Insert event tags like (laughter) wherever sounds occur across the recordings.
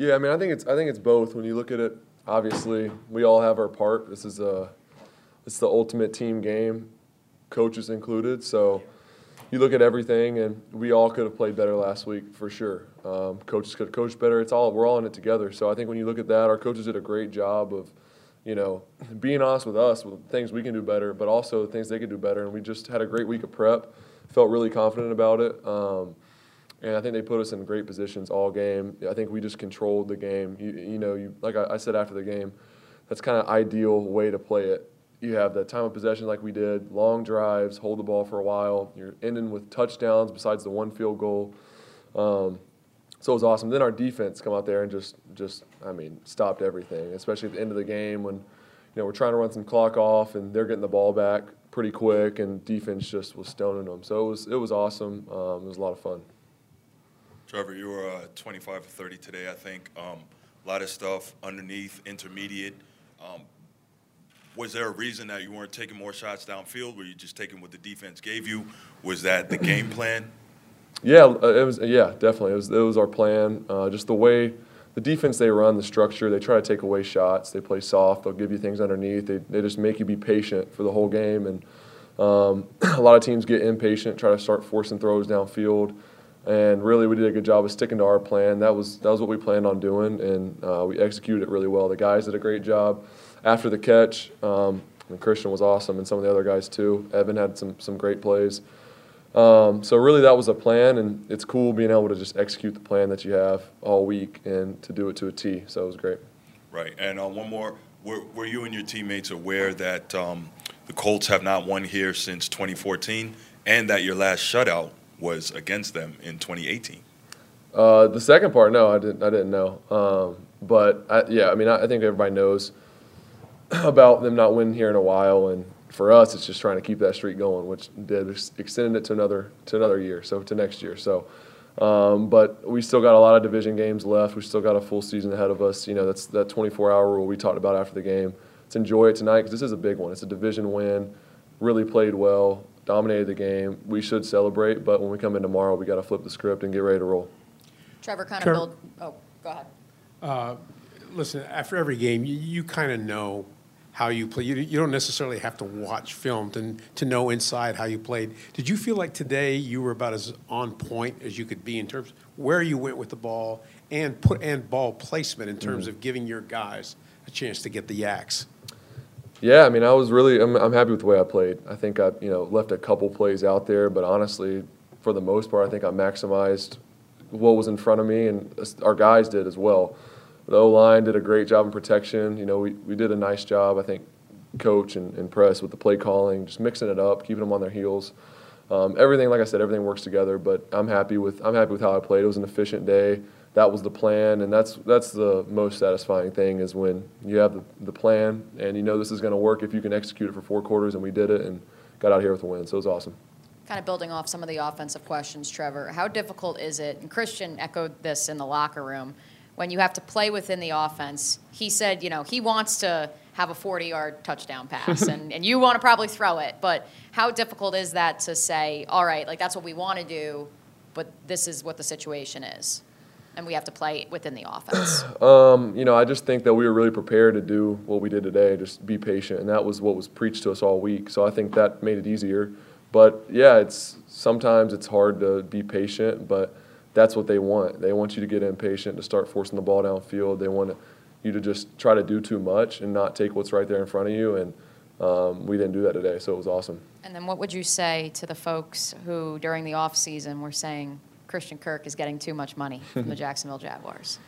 Yeah, I mean, I think it's I think it's both. When you look at it, obviously, we all have our part. This is a it's the ultimate team game, coaches included. So you look at everything, and we all could have played better last week for sure. Um, coaches could have coached better. It's all we're all in it together. So I think when you look at that, our coaches did a great job of, you know, being honest with us with things we can do better, but also things they could do better. And we just had a great week of prep. Felt really confident about it. Um, and I think they put us in great positions all game. I think we just controlled the game. You, you know, you like I, I said after the game, that's kind of ideal way to play it you have the time of possession like we did, long drives, hold the ball for a while. You're ending with touchdowns besides the one field goal. Um, so it was awesome. Then our defense come out there and just, just I mean, stopped everything, especially at the end of the game when, you know, we're trying to run some clock off and they're getting the ball back pretty quick and defense just was stoning them. So it was, it was awesome. Um, it was a lot of fun. Trevor, you were uh, 25 for 30 today, I think. Um, a lot of stuff underneath, intermediate. Um, was there a reason that you weren't taking more shots downfield? Were you just taking what the defense gave you? Was that the game plan? Yeah, uh, it was. Yeah, definitely. It was. It was our plan. Uh, just the way the defense they run, the structure. They try to take away shots. They play soft. They'll give you things underneath. They they just make you be patient for the whole game. And um, (clears throat) a lot of teams get impatient, try to start forcing throws downfield. And really, we did a good job of sticking to our plan. That was that was what we planned on doing, and uh, we executed it really well. The guys did a great job after the catch. Um, and Christian was awesome, and some of the other guys too. Evan had some some great plays. Um, so really, that was a plan, and it's cool being able to just execute the plan that you have all week and to do it to a T. So it was great. Right, and uh, one more: were, were, you and your teammates aware that um, the Colts have not won here since 2014, and that your last shutout was against them in 2018? Uh, the second part, no, I didn't. I didn't know. Um, but I, yeah, I mean, I, I think everybody knows (clears throat) about them not winning here in a while, and for us, it's just trying to keep that streak going, which did extended it to another to another year, so to next year. So, um, but we still got a lot of division games left. We still got a full season ahead of us. You know, that's that 24-hour rule we talked about after the game. Let's enjoy it tonight because this is a big one. It's a division win. Really played well, dominated the game. We should celebrate, but when we come in tomorrow, we got to flip the script and get ready to roll. Trevor, kind of build. Oh, go ahead. Uh, listen, after every game, you, you kind of know how you play. You, you don't necessarily have to watch film to, to know inside how you played. Did you feel like today you were about as on point as you could be in terms of where you went with the ball and put and ball placement in terms mm-hmm. of giving your guys a chance to get the YACs? Yeah, I mean, I was really I'm, I'm happy with the way I played. I think I you know left a couple plays out there, but honestly, for the most part, I think I maximized what was in front of me, and our guys did as well the O line did a great job in protection. You know, we, we did a nice job, I think, coach and, and Press with the play calling, just mixing it up, keeping them on their heels. Um, everything, like I said, everything works together. But I'm happy with I'm happy with how I played. It was an efficient day. That was the plan, and that's that's the most satisfying thing is when you have the, the plan and you know this is going to work if you can execute it for four quarters, and we did it and got out here with a win. So it was awesome kind of building off some of the offensive questions, Trevor, how difficult is it? And Christian echoed this in the locker room when you have to play within the offense. He said, you know, he wants to have a 40 yard touchdown pass, and, and you want to probably throw it. But how difficult is that to say, all right, like that's what we want to do, but this is what the situation is? And we have to play within the offense. (clears throat) Um, you know, I just think that we were really prepared to do what we did today, just be patient. And that was what was preached to us all week. So I think that made it easier. But yeah, it's sometimes it's hard to be patient, but that's what they want. They want you to get impatient, to start forcing the ball downfield. They want you to just try to do too much and not take what's right there in front of you. And um, we didn't do that today, so it was awesome. And then what would you say to the folks who, during the off season, were saying Christian Kirk is getting too much money from the (laughs) Jacksonville Jaguars?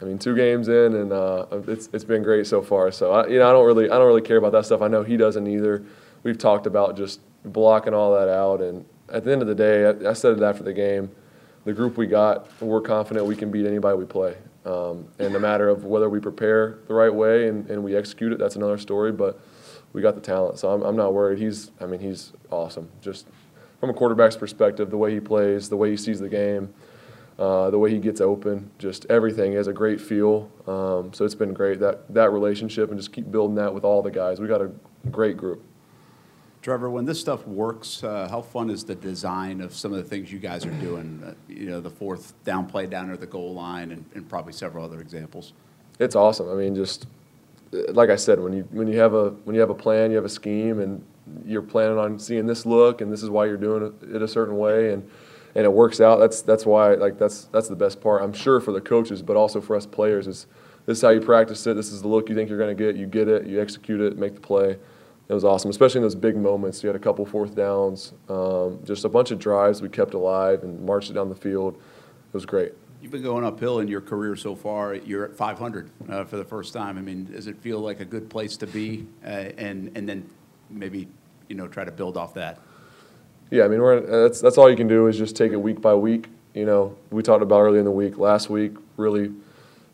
I mean, two games in, and uh, it's it's been great so far. So I, you know, I don't really I don't really care about that stuff. I know he doesn't either. We've talked about just blocking all that out, and at the end of the day, I, I said it after the game the group we got, we're confident we can beat anybody we play. Um, and the matter of whether we prepare the right way and, and we execute it, that's another story. But we got the talent, so I'm, I'm not worried. He's, I mean, he's awesome. Just from a quarterback's perspective, the way he plays, the way he sees the game, uh, the way he gets open, just everything. He has a great feel. Um, so it's been great that that relationship and just keep building that with all the guys. We got a great group. Trevor, when this stuff works, uh, how fun is the design of some of the things you guys are doing? Uh, you know, the fourth down play down at the goal line, and, and probably several other examples. It's awesome. I mean, just uh, like I said, when you when you have a when you have a plan, you have a scheme, and you're planning on seeing this look, and this is why you're doing it a certain way, and and it works out. That's that's why like that's that's the best part. I'm sure for the coaches, but also for us players is this is how you practice it. This is the look you think you're going to get. You get it. You execute it. Make the play. It was awesome, especially in those big moments. You had a couple fourth downs, um, just a bunch of drives we kept alive and marched it down the field. It was great. You've been going uphill in your career so far. You're at 500 uh, for the first time. I mean, does it feel like a good place to be? Uh, and and then maybe you know try to build off that. Yeah, I mean, we're uh, that's that's all you can do is just take it week by week. You know, we talked about early in the week. Last week really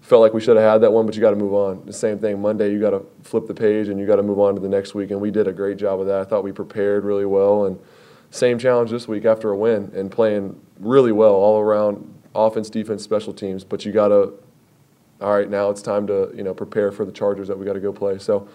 felt like we should have had that one, but you got to move on. The same thing Monday, you got to flip the page and you got to move on to the next week. And we did a great job of that. I thought we prepared really well, and same challenge this week after a win and playing really well all around offense, defense, special teams. But you got to, all right, now it's time to you know prepare for the Chargers that we got to go play. So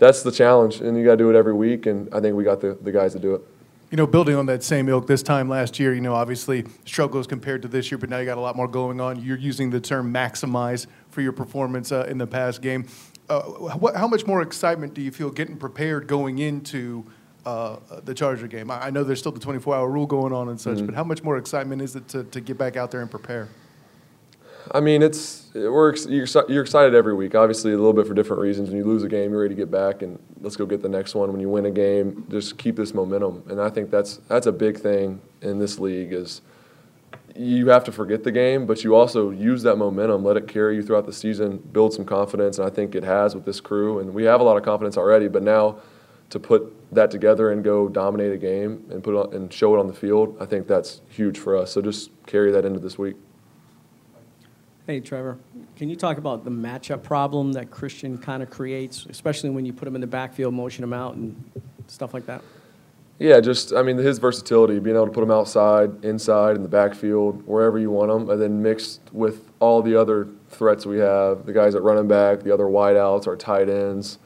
that's the challenge, and you got to do it every week. And I think we got the, the guys to do it. You know, building on that same ilk, this time last year, you know, obviously struggles compared to this year, but now you got a lot more going on. You're using the term maximize for your performance uh, in the past game. Uh, what, how much more excitement do you feel getting prepared going into uh, the Charger game? I, I know there's still the 24 hour rule going on and such, but how much more excitement is it to, to get back out there and prepare? I mean, it's we're ex- you're, you're excited every week. Obviously, a little bit for different reasons. When you lose a game, you're ready to get back and let's go get the next one. When you win a game, just keep this momentum. And I think that's that's a big thing in this league is you have to forget the game, but you also use that momentum, let it carry you throughout the season, build some confidence. And I think it has with this crew. And we have a lot of confidence already, but now to put that together and go dominate a game and put it on, and show it on the field, I think that's huge for us. So just carry that into this week. Hey, Trevor, can you talk about the matchup problem that Christian kind of creates, especially when you put him in the backfield, motion him out, and stuff like that? Yeah, just I mean his versatility, being able to put him outside, inside, in the backfield, wherever you want him, and then mixed with all the other threats we have, the guys at running back, the other wideouts, our tight ends.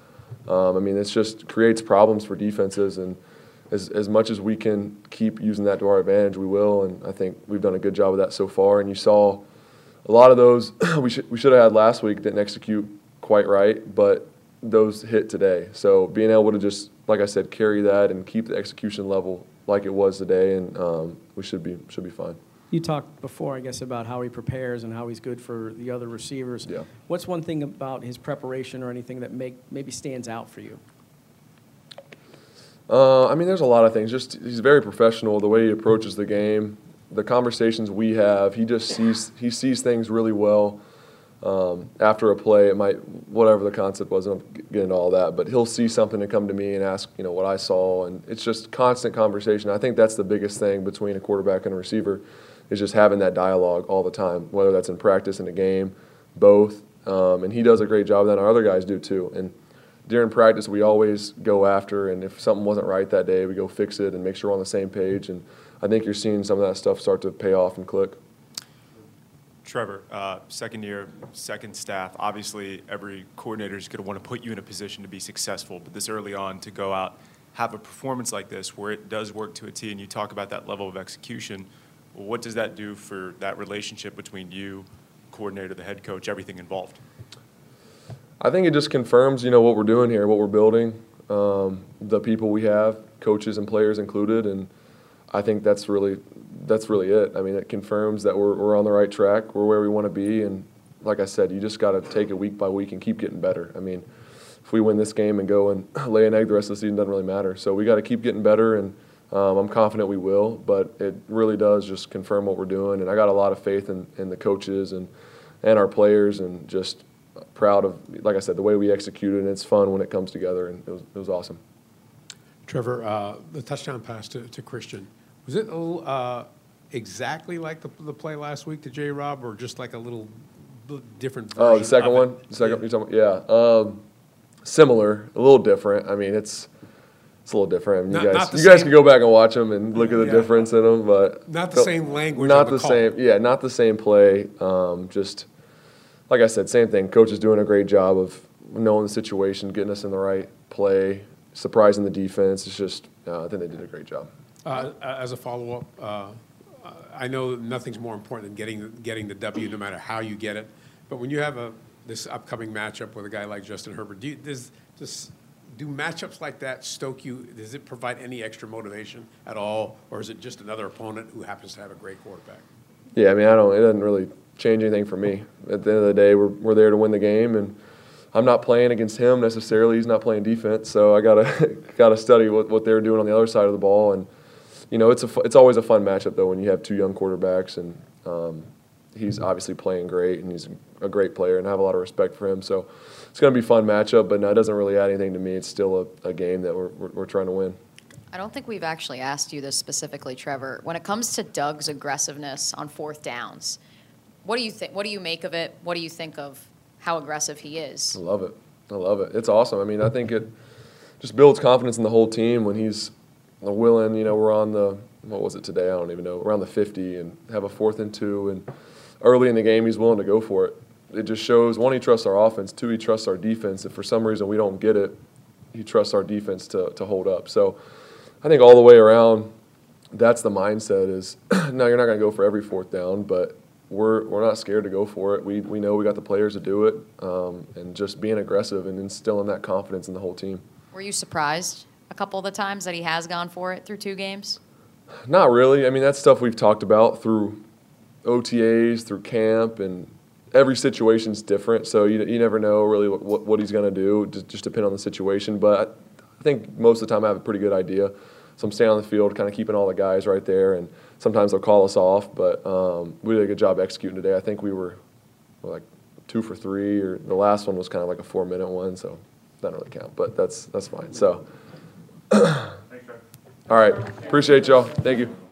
Um, I mean, it just creates problems for defenses, and as as much as we can keep using that to our advantage, we will. And I think we've done a good job of that so far. And you saw a lot of those (clears throat) we should we should have had last week didn't execute quite right, but those hit today. So being able to just like I said, carry that and keep the execution level like it was today, and um, we should be should be fine. You talked before, I guess, about how he prepares and how he's good for the other receivers. Yeah. What's one thing about his preparation or anything that make maybe stands out for you? Uh, I mean, there's a lot of things. Just he's very professional. The way he approaches the game, the conversations we have, he just sees he sees things really well. Um, after a play, it might whatever the concept was. I don't get into all that, but he'll see something and come to me and ask, you know, what I saw, and it's just constant conversation. I think that's the biggest thing between a quarterback and a receiver, is just having that dialogue all the time, whether that's in practice in a game, both. Um, and he does a great job of that. Our other guys do too. And during practice, we always go after, and if something wasn't right that day, we go fix it and make sure we're on the same page. And I think you're seeing some of that stuff start to pay off and click. Trevor, uh, second year, second staff. Obviously, every coordinator is going to want to put you in a position to be successful, but this early on to go out, have a performance like this where it does work to a T, and you talk about that level of execution. What does that do for that relationship between you, coordinator, the head coach, everything involved? I think it just confirms, you know, what we're doing here, what we're building, um, the people we have, coaches and players included, and I think that's really that's really it. I mean, it confirms that we're we're on the right track, we're where we want to be, and like I said, you just got to take it week by week and keep getting better. I mean, if we win this game and go and (laughs) lay an egg the rest of the season doesn't really matter. So we got to keep getting better, and um, I'm confident we will. But it really does just confirm what we're doing, and I got a lot of faith in, in the coaches and and our players, and just proud of, like I said, the way we executed, and it's fun when it comes together, and it was, it was awesome. Trevor, uh, the touchdown pass to, to Christian, was it uh, exactly like the, the play last week to J. Rob, or just like a little different version? Oh, the second one, the second, you're talking, yeah, um, similar, a little different. I mean, it's it's a little different. I mean, you guys, not you guys can go back and watch them and look at the Yeah. difference in them, but Not the same language Not the same, yeah, not the same play. Um, just like I said, same thing. Coach is doing a great job of knowing the situation, getting us in the right play, surprising the defense. It's just, uh, I think they did a great job. Uh, As a follow-up, uh, I know nothing's more important than getting, getting the W, no matter how you get it. But when you have a, this upcoming matchup with a guy like Justin Herbert, do you, does, does, do matchups like that stoke you? Does it provide any extra motivation at all? Or is it just another opponent who happens to have a great quarterback? Yeah, I mean, I don't. It doesn't really change anything for me. At the end of the day, we're we're there to win the game, and I'm not playing against him necessarily. He's not playing defense, so I gotta (laughs) gotta study what, what they're doing on the other side of the ball. And you know, it's a it's always a fun matchup though when you have two young quarterbacks, and um, he's obviously playing great, and he's a great player, and I have a lot of respect for him. So it's gonna be a fun matchup, but no, it doesn't really add anything to me. It's still a, a game that we're, we're we're trying to win. I don't think we've actually asked you this specifically, Trevor. When it comes to Doug's aggressiveness on fourth downs, what do you think? What do you make of it? What do you think of how aggressive he is? I love it. I love it. It's awesome. I mean, I think it just builds confidence in the whole team when he's willing. You know, we're on the what was it today? I don't even know. Around the 50 and have a fourth and two, and early in the game he's willing to go for it. It just shows one he trusts our offense, two he trusts our defense. If for some reason we don't get it, he trusts our defense to to hold up. So I think all the way around, that's the mindset. Is (clears throat) no, you're not going to go for every fourth down, but we're we're not scared to go for it. We we know we got the players to do it, um, and just being aggressive and instilling that confidence in the whole team. Were you surprised a couple of the times that he has gone for it through two games? Not really. I mean, that's stuff we've talked about through OTAs, through camp, and every situation's different. So you, you never know really what, what, he's going to do, just, just depend on the situation. But I think most of the time I have a pretty good idea. So I'm staying on the field, kind of keeping all the guys right there, and sometimes they'll call us off. But um, we did a good job executing today. I think we were like two for three, or the last one was kind of like a four minute one, so that doesn't really count. But that's that's fine. So. All right, appreciate y'all. Thank you.